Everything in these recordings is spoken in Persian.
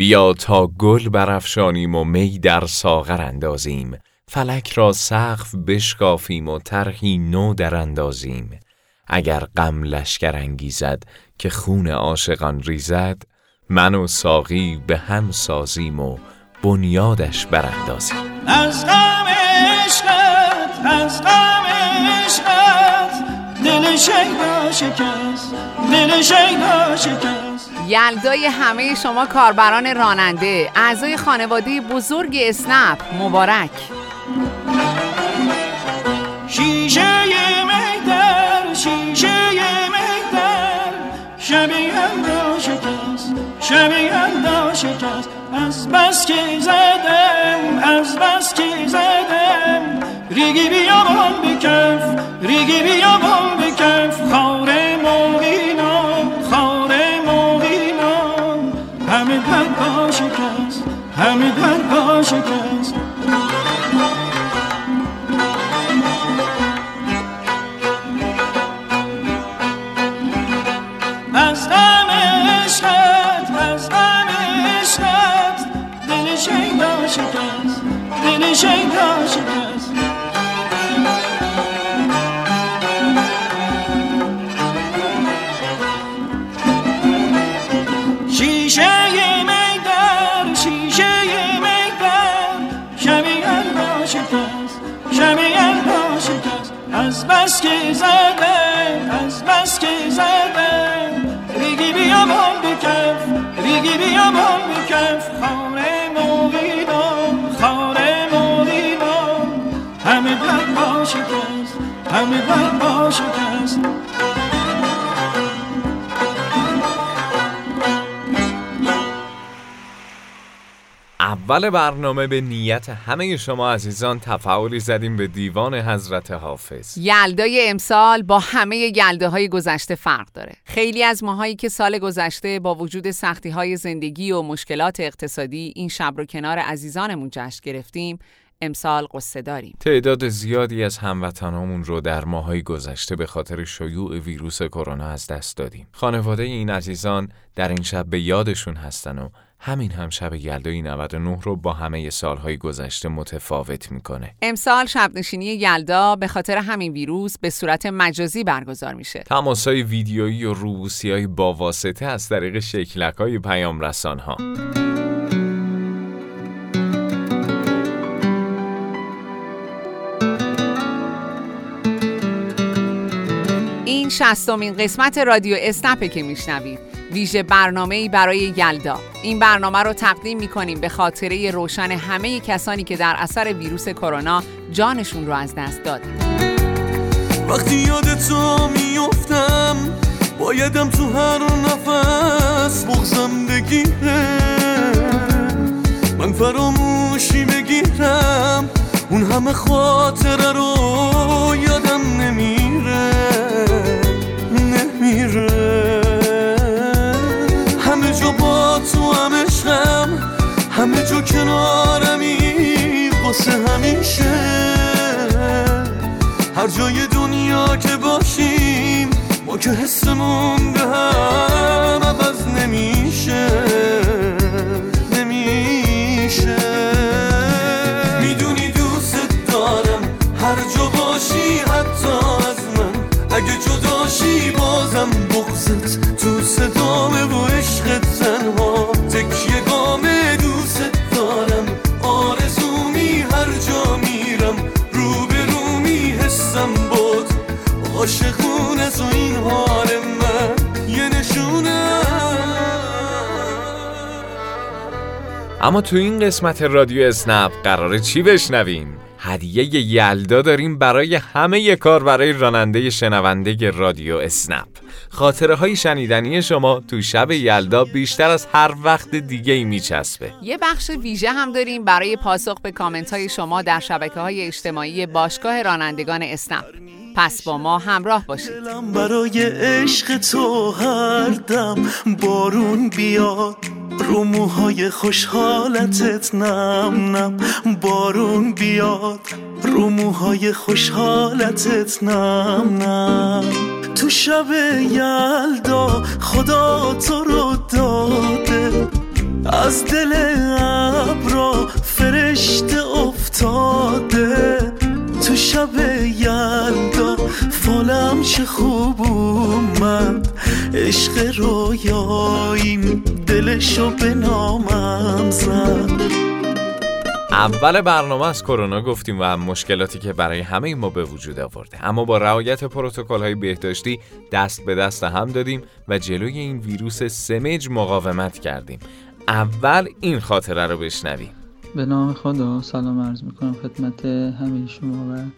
بیا تا گل برافشانیم و می در ساغر اندازیم. فلک را سقف بشکافیم و طرحی نو در اندازیم. اگر غم لشکر انگیزد که خون عاشقان ریزد من و ساقی به هم سازیم و بنیادش براندازیم. از غم عشقت از غم عشقت دل شیدا شکست دل شیدا شکست. یلدای همه شما کاربران راننده اعضای خانواده بزرگ اسنپ مبارک. شیشه مهدر شیشه مهدر شب یلدا شکست شب یلدا شکست. از بس که زدم از بس که زدم. ریگی بیابان بکف ریگی بیابان بکف. خار در پا شکست بس که زدم از بس که زدم. ریگی بیابان بکف ریگی بیابان بکف خانه مویدان خانه مویدان همه بر پا شکست همه بر پا شکست اول برنامه به نیت همه شما عزیزان تفاولی زدیم به دیوان حضرت حافظ یلدای امسال با همه یلده های گذشته فرق داره. خیلی از ماهایی که سال گذشته با وجود سختی های زندگی و مشکلات اقتصادی این شب رو کنار عزیزانمون جشن گرفتیم، امسال قصه داریم. تعداد زیادی از هموطنامون رو در ماهای گذشته به خاطر شیوع ویروس کرونا از دست دادیم. خانواده این عزیزان در این شب به یادشون هستن و همین هم شب یلدای 99 رو با همه سالهای گذشته متفاوت می‌کنه. امسال شب نشینی یلدا به خاطر همین ویروس به صورت مجازی برگزار میشه. تماسای ویدیویی و روبوسی های با واسطه از طریق شکلک های پیام رسان ها. این شستمین قسمت رادیو اسنپه که میشنوید ویژه برنامه برای یلدا. این برنامه رو تقدیم می‌کنیم به خاطره روشن همه کسانی که در اثر ویروس کرونا جانشون رو از دست دادن. وقتی یاد تو میفتم بایدم تو هر نفس بغزم بگیره. من فراموشی بگیرم اون همه خاطره رو اما تو این قسمت رادیو اسنپ قراره چی بشنویم؟ هدیه یلدا داریم برای همه کار برای راننده شنونده رادیو اسنپ. خاطره های شنیدنی شما تو شب یلدا بیشتر از هر وقت دیگه ای میچسبه. یه بخش ویژه هم داریم برای پاسخ به کامنت های شما در شبکه های اجتماعی باشگاه رانندگان اسنپ. پس با ما همراه باشید. دلم برای عشق تو هر دم بارون بیاد. رو موهای خوشحالتت نم نم. بارون بیاد. رو موهای خوشحالتت نم نم. تو شب یلدا خدا تو رو داده. از دل ابرا فرشته افتاده. تو شب یلدا فالم چه خوب اومد. عشق رویاییم دلشو به نامم زد. اول برنامه از کرونا گفتیم و مشکلاتی که برای همه ما به وجود آورده. اما با رعایت پروتکل های بهداشتی دست به دست هم دادیم و جلوی این ویروس سمج مقاومت کردیم. اول این خاطره رو بشنویم. به نام خدا سلام عرض می‌کنم خدمت همه شما و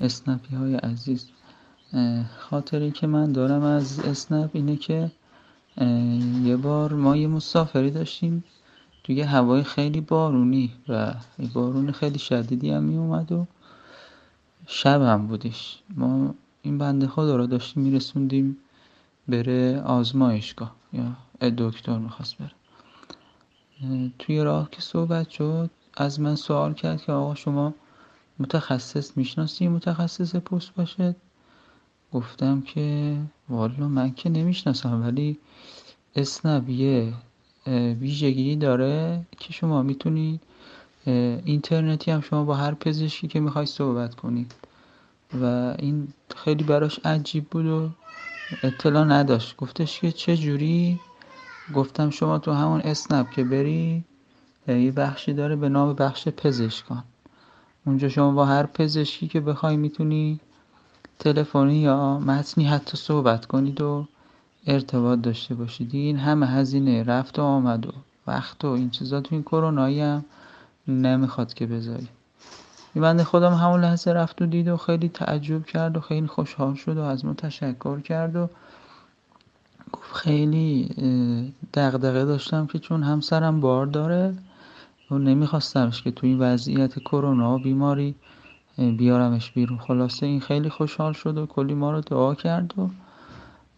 اسنپی های عزیز. خاطری که من دارم از اسنپ اینه که یه بار ما یه مسافری داشتیم توی هوای خیلی بارونی و بارون خیلی شدیدی هم می اومد و شب هم بودش. ما این بنده خدا رو داشتیم میرسوندیم بره آزمایشگاه. یا دکتر می‌خواست بره. توی راه که صحبت شد از من سوال کرد که آقا شما متخصص می‌شناسی متخصص پست باشد گفتم که والا من که نمی‌شناسم ولی اسنبیه ویژگی داره که شما می‌تونید اینترنتی هم شما با هر پزشکی که می‌خوای صحبت کنید. و این خیلی براش عجیب بود و اطلاع نداشت. گفتش که چه جوری؟ گفتم شما تو همون اسنپ که بری یه بخشی داره به نام بخش پزشکان. اونجا شما با هر پزشکی که بخوای می‌تونی تلفنی یا متنی حتی صحبت کنید و ارتباط داشته باشید. این همه هزینه رفت و آمد و وقت و این چیزا. تو این کرونایی هم نمی‌خواد که بذاری. این بنده خودم همون لحظه رفت و دید و خیلی تعجب کرد و خیلی خوشحال شد و از ما تشکر کرد و خیلی دغدغه داشتم که چون همسرم بار داره و نمیخواستمش که تو این وضعیت کرونا بیماری بیارمش بیرون. خلاصه این خیلی خوشحال شد و کلی ما رو دعا کرد و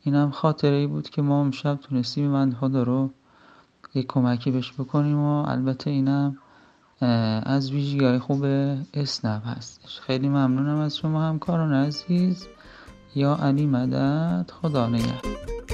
اینم خاطره ای بود که ما امشب تونستیم من خدا رو یک کمکی بهش بکنیم و البته اینم از ویژگی خوب اسنپ هستش. خیلی ممنونم از شما همکاران عزیز. یا علی مدد خدا نگهدار.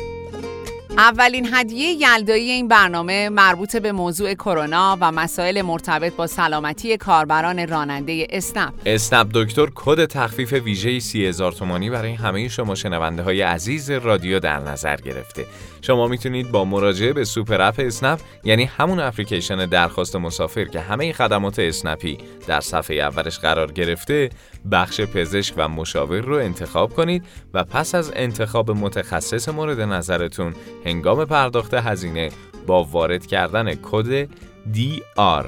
اولین هدیه یلدایی این برنامه مربوط به موضوع کرونا و مسائل مرتبط با سلامتی کاربران راننده اسنپ. اسنپ دکتر کد تخفیف ویژه سی هزار تومانی برای همه شما شنونده های عزیز رادیو در نظر گرفته. شما می‌تونید با مراجعه به super app اسنپ یعنی همون اپلیکیشن درخواست مسافر که همه خدمات اسنپی در صفحه اولش قرار گرفته بخش پزشک و مشاور رو انتخاب کنید و پس از انتخاب متخصص مورد نظرتون هنگام پرداخت هزینه با وارد کردن کد DR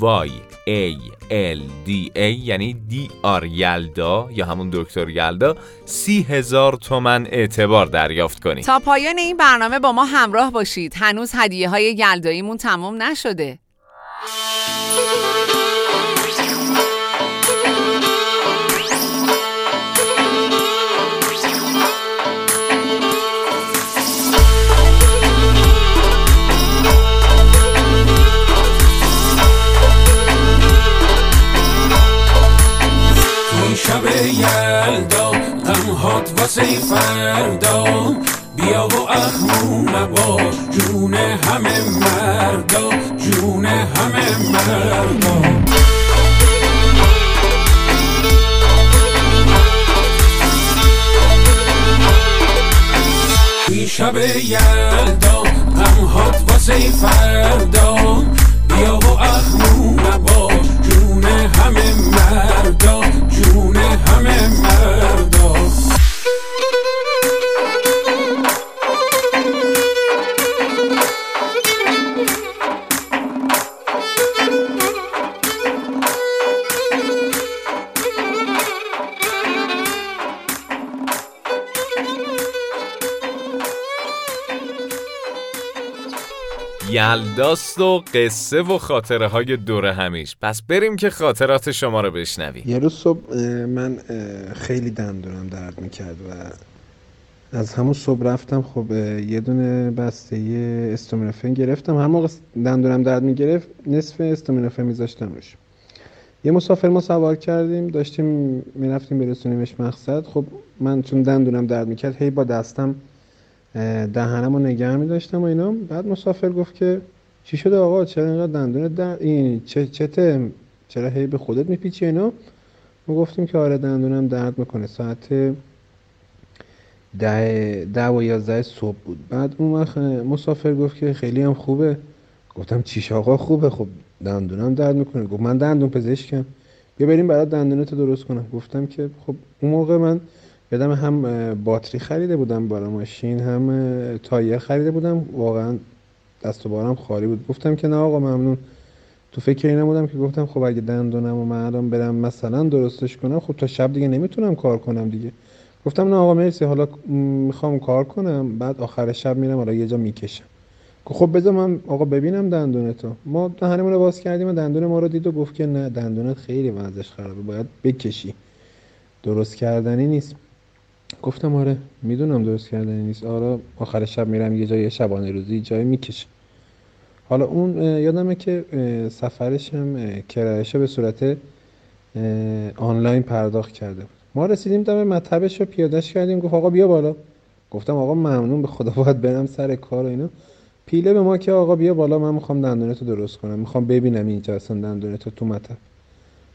Y A L D A یعنی آر یلدا یا همون دکتر یلدا سی هزار تومن اعتبار دریافت کنید. تا پایان این برنامه با ما همراه باشید. هنوز هدیه های یلداییمون تمام نشده. غمهات واسه فردا. بیا و اخمو نباش جون همه مردا. جون همه مردا. شب یلدا. غمهات واسه فردا. بیا و اخمو نباش جون همه مردا. جون همه مردا. یلداست و قصه و خاطره های دور همیش. پس بریم که خاطرات شما رو بشنویم. یه روز صبح من خیلی دندونم درد می‌کرد و از همون صبح رفتم. خب یه دونه بسته استومینوفن گرفتم. هر موقع دندونم درد می‌گرفت نصف استومینوفن میذاشتم روش یه مسافر ما سوار کردیم داشتیم می‌رفتیم برسونیمش مقصد. خب من چون دندونم درد می‌کرد هی با دستم دهنم رو نگه می داشتم و اینا. بعد مسافر گفت که چی شده آقا؟ چرا اینقدر دندونت در این چه چته؟ چرا هی به خودت میپیچی اینا؟ ما گفتیم که آره دندونم درد می‌کنه. ساعت ده, ده و یازده صبح بود. بعد اون وقت مسافر گفت که خیلی هم خوبه. گفتم چیش آقا؟ خوبه. خب دندونم درد می‌کنه. گفت من دندون پزشکم. بیا بریم برات دندونتو درست کنم. گفتم که خب اون موقع من یادم هم باتری خریده بودم برای ماشین هم تایر خریده بودم. واقعا دست و بارم خالی بود. گفتم که نه آقا ممنون. تو فکر اینم بودم که گفتم خب اگه دندونم و من الان برم مثلا درستش کنم خب تا شب دیگه نمی‌تونم کار کنم دیگه. گفتم نه آقا مرسی. حالا می‌خوام کار کنم. بعد آخر شب میرم حالا یه جا می‌کشم. خب بذار من آقا ببینم دندونتو. ما دهنمون رو باز کردیم و دندون ما رو دید و گفت که نه دندونت خیلی وضعش خرابه باید بکشی. درست کردنی نیست. گفتم آره می‌دونم درست کردنی نیست. آره آخر شب میرم یه جای شبانه روزی جای می‌کشم حالا اون یادمه که سفرش هم کرایش به صورت آنلاین پرداخت کرده بود. ما رسیدیم دم مطبش رو پیادش کردیم گفت آقا بیا بالا. گفتم آقا ممنون به خدا باید برم سر کار و اینا. پیله به ما که آقا بیا بالا من می‌خوام دندونتو درست کنم. می‌خوام ببینم اینجا اصلا دندونتو تو مطب.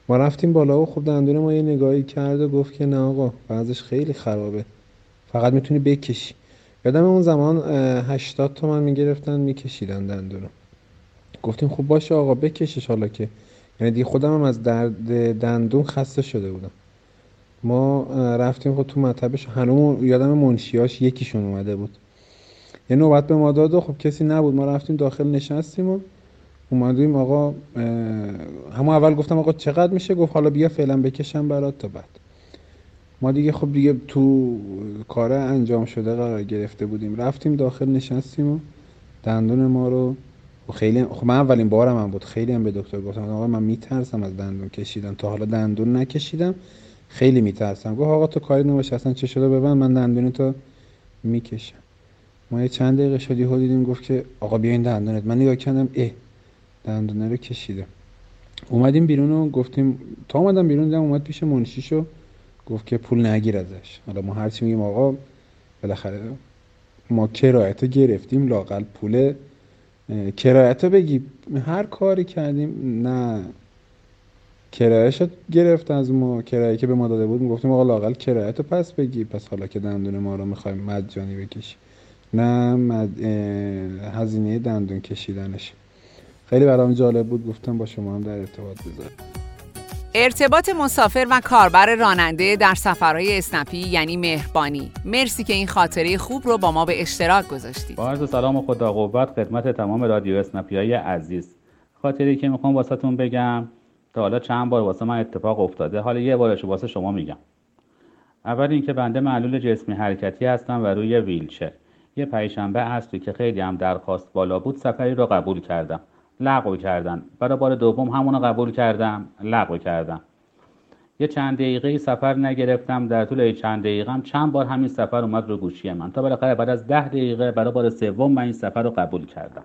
ما رفتیم بالا و خب دندون ما یه نگاهی کرد و گفت که نه آقا بعضش خیلی خرابه. فقط می‌تونی بکشی. یادم اون زمان 80 تومن می‌گرفتن میکشیدن دندونو گفتیم خب باشه آقا بکشش حالا که. یعنی دیگه خودم هم از درد دندون خسته شده بودم. ما رفتیم خب تو مطبش. هنوز یادم منشیاش یکیشون اومده بود. یه نوبت به ما داد و خب کسی نبود. ما رفتیم داخل نشستیم و اومدیم آقا همون اول گفتم آقا چقدر میشه؟ گفت حالا بیا فعلا بکشم برات تا بعد. ما دیگه خب دیگه تو کار انجام شده قرار گرفته بودیم. رفتیم داخل نشستیم و دندون ما رو و خیلی خب من اولین بارم هم بود. خیلی هم به دکتر گفتم آقا من میترسم از دندون کشیدن. تا حالا دندون نکشیدم خیلی میترسم. گفت آقا تو کاری نباشه اصلا چه شده ببن من دندون تو می‌کشم. ما یه چند دقیقه شدی دیدیم گفت که آقا بیا این دندونت. من نگاه کردم اه دندونه رو کشیده. اومدیم بیرون و گفتیم تا اومدم بیرون دیدم اومد پیش منشیشو گفت که پول نگیر ازش. حالا ما هرچی میگیم آقا بالاخره ما کرایت گرفتیم لاقل پول کرایت بگی. هر کاری کردیم نه. کرایش گرفت از ما کرایه که به ما داده بود. گفتیم آقا لاقل کرایت پس بگی. پس حالا که دندون ما رو می‌خوایم مجانی بکشی. نه مد... هزینه دندون کشیدنش. خیلی برام جالب بود. گفتم با شما هم در ارتباط بذارم. ارتباط مسافر و کاربر راننده در سفرهای اسنپی یعنی مهربانی. مرسی که این خاطره خوب رو با ما به اشتراک گذاشتید. با عرض سلام و خدا قوت خدمت تمام رادیو اسنپی های عزیز. خاطری که می‌خوام واسهتون بگم تا حالا چند بار واسه من اتفاق افتاده. حالا یه بارش واسه شما میگم. اول اینکه بنده معلول جسمی حرکتی هستم و روی ویلچر. یه پنجشنبه عصری که خیلی هم درخواست بالا بود سفری رو قبول کردم. لغو کردن برای بار دوم همونو قبول کردم. لغو کردم. یه چند دقیقه سفر نگرفتم. در طول چند دقیقه هم چند بار همین سفر اومد رو گوشی من. تا بالاخره بعد از ده دقیقه برای بار سوم من این سفر رو قبول کردم.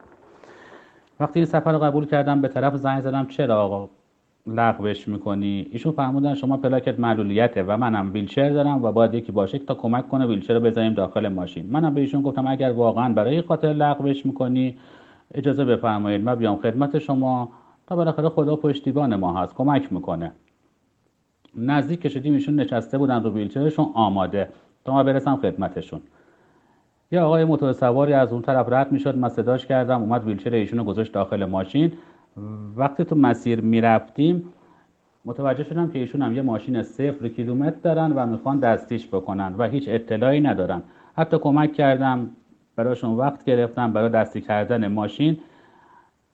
وقتی این سفر رو قبول کردم به طرف زنگ زدم چرا آقا لغوش می‌کنی؟ ایشون فرمودن شما پلاکت معلولیته و منم ویلچر دارم و باید یکی باشه تا کمک کنه ویلچر رو بذاریم داخل ماشین. منم به ایشون گفتم اگر واقعا برای خاطر لغوش می‌کنی اجازه بفرمایید من بیام خدمت شما. تا بالاخره خدا پشتیبان ما هست کمک می‌کنه. نزدیک که شدیم ایشون نشسته بودن رو ویلچرشون آماده. تا ما برسم خدمتشون. یه آقای موتور سواری از اون طرف رد می‌شد من صداش کردم اومد ویلچر ایشون رو گذاشت داخل ماشین. وقتی تو مسیر می‌رفتیم متوجه شدم که ایشون هم یه ماشین صفر کیلومتر دارن و می‌خوان دستیش بکنن و هیچ اطلاعی ندارن. حتی کمک کردم براشون وقت گرفتم برای دستی کردن ماشین.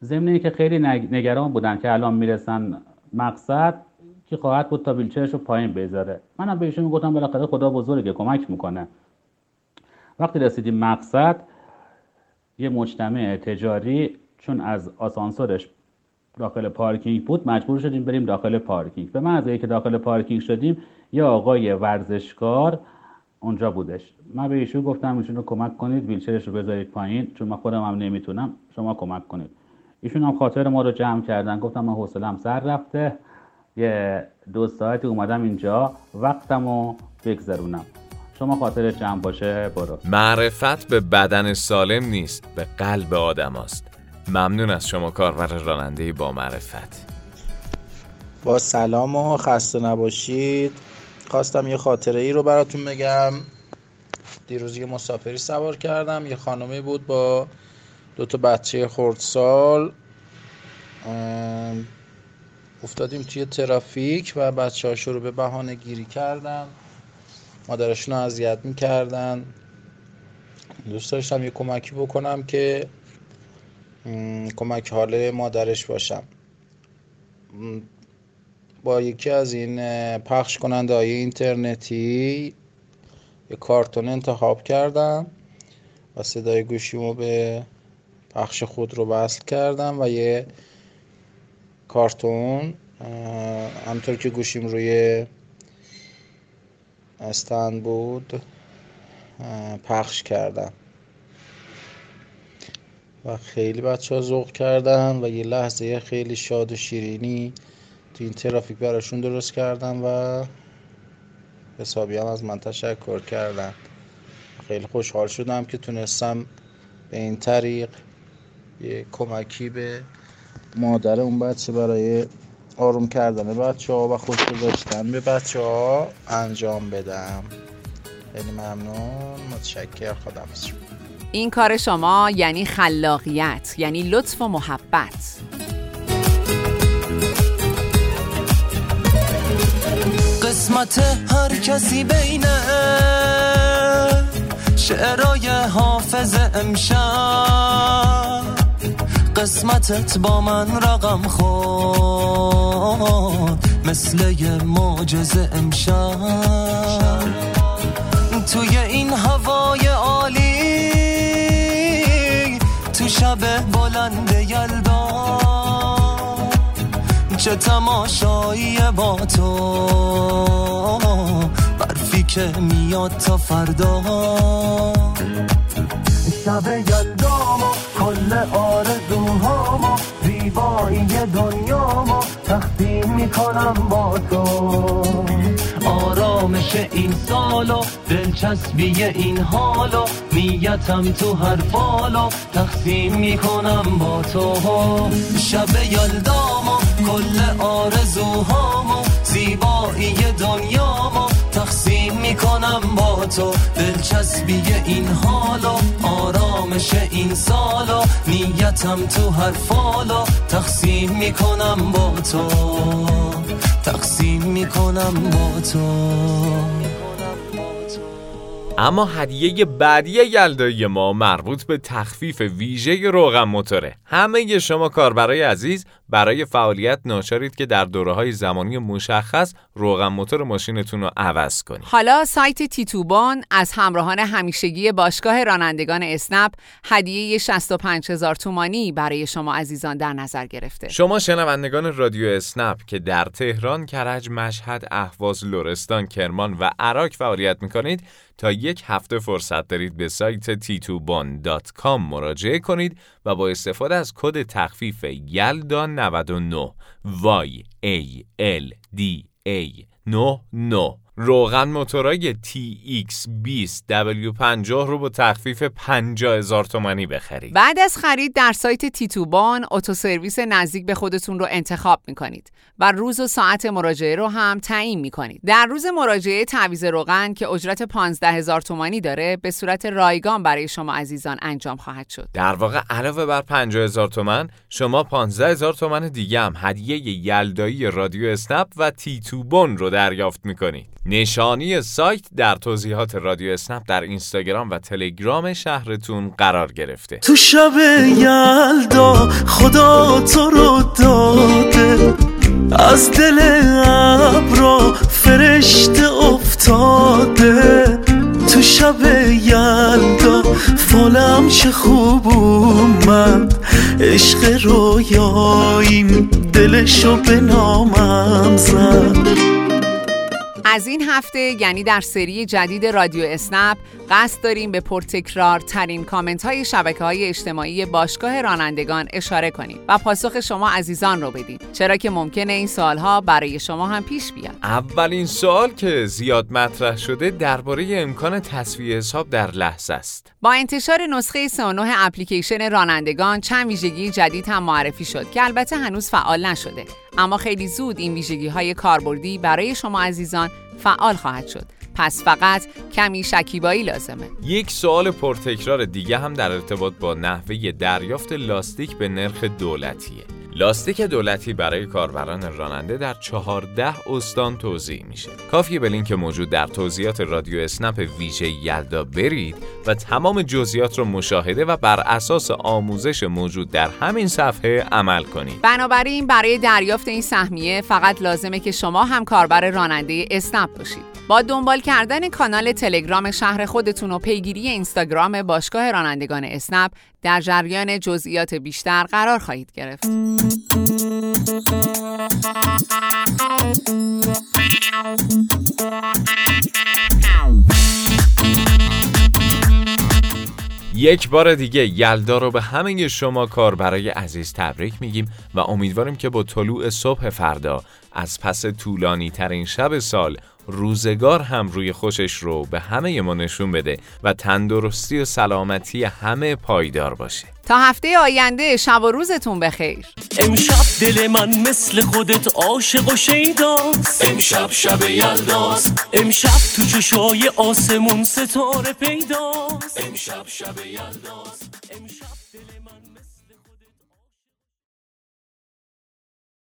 ضمن که خیلی نگران بودن که الان می‌رسن مقصد که خواهد بود تا ویلچرش رو پایین بذاره. منم به ایشون گفتم بالاخره خدا بزرگه کمک می‌کنه. وقتی رسیدیم مقصد یه مجتمع تجاری چون از آسانسورش داخل پارکینگ بود مجبور شدیم بریم داخل پارکینگ. به محض که داخل پارکینگ شدیم یه آقای ورزشکار اونجا بودش. من به ایشون گفتم ایشون رو کمک کنید ویلچرش رو بذارید پایین چون من خودم هم نمی‌تونم شما کمک کنید. ایشون هم خاطر ما رو جمع کردن. گفتم من حوصلم سر رفته. یه دو ساعتی اومدم اینجا وقتم رو بگذرونم. شما خاطر جمع باشه برو. معرفت به بدن سالم نیست به قلب آدم است. ممنون از شما کاربر راننده با معرفت. با سلام و خسته نباشید. خواستم یه خاطره ای رو براتون بگم. دیروز یه مسافری سوار کردم. یه خانمی بود با دو تا بچه خردسال. افتادیم توی ترافیک و بچه ها شروع به بهانه گیری کردن. مادرشون رو اذیت می‌کردن. دوست داشتم یه کمکی بکنم که کمک حال مادرش باشم. با یکی از این پخش کننده های اینترنتی یه کارتون انتخاب کردم و صدای گوشیمو به پخش خود رو وصل کردم و یه کارتون همطور که گوشیم روی استند بود پخش کردم. و خیلی بچه ها ذوق کردن و یه لحظه خیلی شاد و شیرینی تو این ترافیک براشون درست کردم و حسابی هم از من تشکر کردن. خیلی خوشحال شدم که تونستم به این طریق یه کمکی به مادر اون بچه برای آروم کردن بچه ها و خوش گذاشتن به بچه ها انجام بدم. خیلی ممنون. متشکر خدا این کار شما یعنی خلاقیت یعنی لطف و محبت. قسمت هر کسی بینه. شعرای حافظ امشب. قسمتت با من رقم خود مثل یه معجزه امشب. توی این هوای عالی. تو شب بلند یلدا چه تماشایی با تو. برفی که میاد تا فردا. شب یلدامو کل آرزوهامو زیبایی دنیامو تقدیم می‌کنم با تو. آرامش این سالو دلچسبی این حالو نیتم تو هر بالو تقسیم می‌کنم با تو. شب یلدامو کل آرزوهامو زیبایی دنیامو تقسیم می‌کنم با تو. دلچسبی این حالو آرامش این سالو نیتم تو هر فالو. تقسیم می‌کنم با تو تقسیم می‌کنم با تو. اما هدیه بعدی یلدایی ما مربوط به تخفیف ویژه روغن موتوره. همه شما کاربرای عزیز برای فعالیت ناچارید که در دوره های زمانی مشخص روغن موتور ماشینتون رو عوض کنید. حالا سایت تیتوبان از همراهان همیشگی باشگاه رانندگان اسنپ هدیه 65 هزار تومانی برای شما عزیزان در نظر گرفته. شما شنوندگان رادیو اسنپ که در تهران، کرج، مشهد، اهواز، لرستان، کرمان و عراق فعالیت می‌کنید تا یک هفته فرصت دارید به سایت tituban.com مراجعه کنید و با استفاده از کد تخفیف یلدا 99 Y A L D A 99 روغن موتورای TX20 W50 رو با تخفیف 50 هزار تومانی بخرید. بعد از خرید در سایت تیتوبان اتوسرویس نزدیک به خودتون رو انتخاب می‌کنید و روز و ساعت مراجعه رو هم تعیین می‌کنید. در روز مراجعه تعویض روغن که اجرت 15 هزار تومانی داره به صورت رایگان برای شما عزیزان انجام خواهد شد. در واقع علاوه بر 50 هزار تومن شما 15 هزار تومن دیگه هم هدیه یلدایی رادیو اسنپ و تیتوبون رو دریافت می‌کنید. نشانی سایت در توضیحات رادیو اسنپ در اینستاگرام و تلگرام شهرتون قرار گرفته. تو شب یلدا خدا تو رو داده. از دل ابرا فرشته افتاده. تو شب یلدا فالم چه خوب اومد عشق رویاییم دلشو به نامم زد. از این هفته یعنی در سری جدید رادیو اسنپ قصد داریم به پرتکرار ترین کامنت های شبکه های اجتماعی باشگاه رانندگان اشاره کنیم و پاسخ شما عزیزان رو بدیم. چرا که ممکنه این سالها برای شما هم پیش بیاد. اولین سوال که زیاد مطرح شده درباره امکان تصویه حساب در لحظه است. با انتشار نسخه 39 اپلیکیشن رانندگان چند ویژگی جدید هم معرفی شد که البته هنوز فعال نشده. اما خیلی زود این ویژگی های کاربردی برای شما عزیزان فعال خواهد شد. پس فقط کمی شکیبایی لازمه. یک سوال پرتکرار دیگه هم در ارتباط با نحوه دریافت لاستیک به نرخ دولتیه. لاستیک دولتی برای کاربران راننده در 14 استان توزیع میشه. کافیه به لینک موجود در توضیحات رادیو اسنپ ویژه یلدا برید و تمام جزئیات رو مشاهده و بر اساس آموزش موجود در همین صفحه عمل کنید. بنابراین برای دریافت این سهمیه فقط لازمه که شما هم کاربر راننده اسنپ باشید. با دنبال کردن کانال تلگرام شهر خودتون و پیگیری اینستاگرام باشگاه رانندگان اسنپ در جریان جزئیات بیشتر قرار خواهید گرفت. یک بار دیگه یلدا رو به همه شما کار برای عزیز تبریک میگیم و امیدواریم که با طلوع صبح فردا از پس طولانی ترین شب سال روزگار هم روی خوشش رو به همه ما نشون بده و تندرستی و سلامتی همه پایدار باشه. تا هفته آینده شب و روزتون بخیر. امشب دل من مثل خودت عاشق و شیداست. امشب شب یلداست. امشب تو چشای آسمون ستاره پیداست. امشب شب یلداست. امشب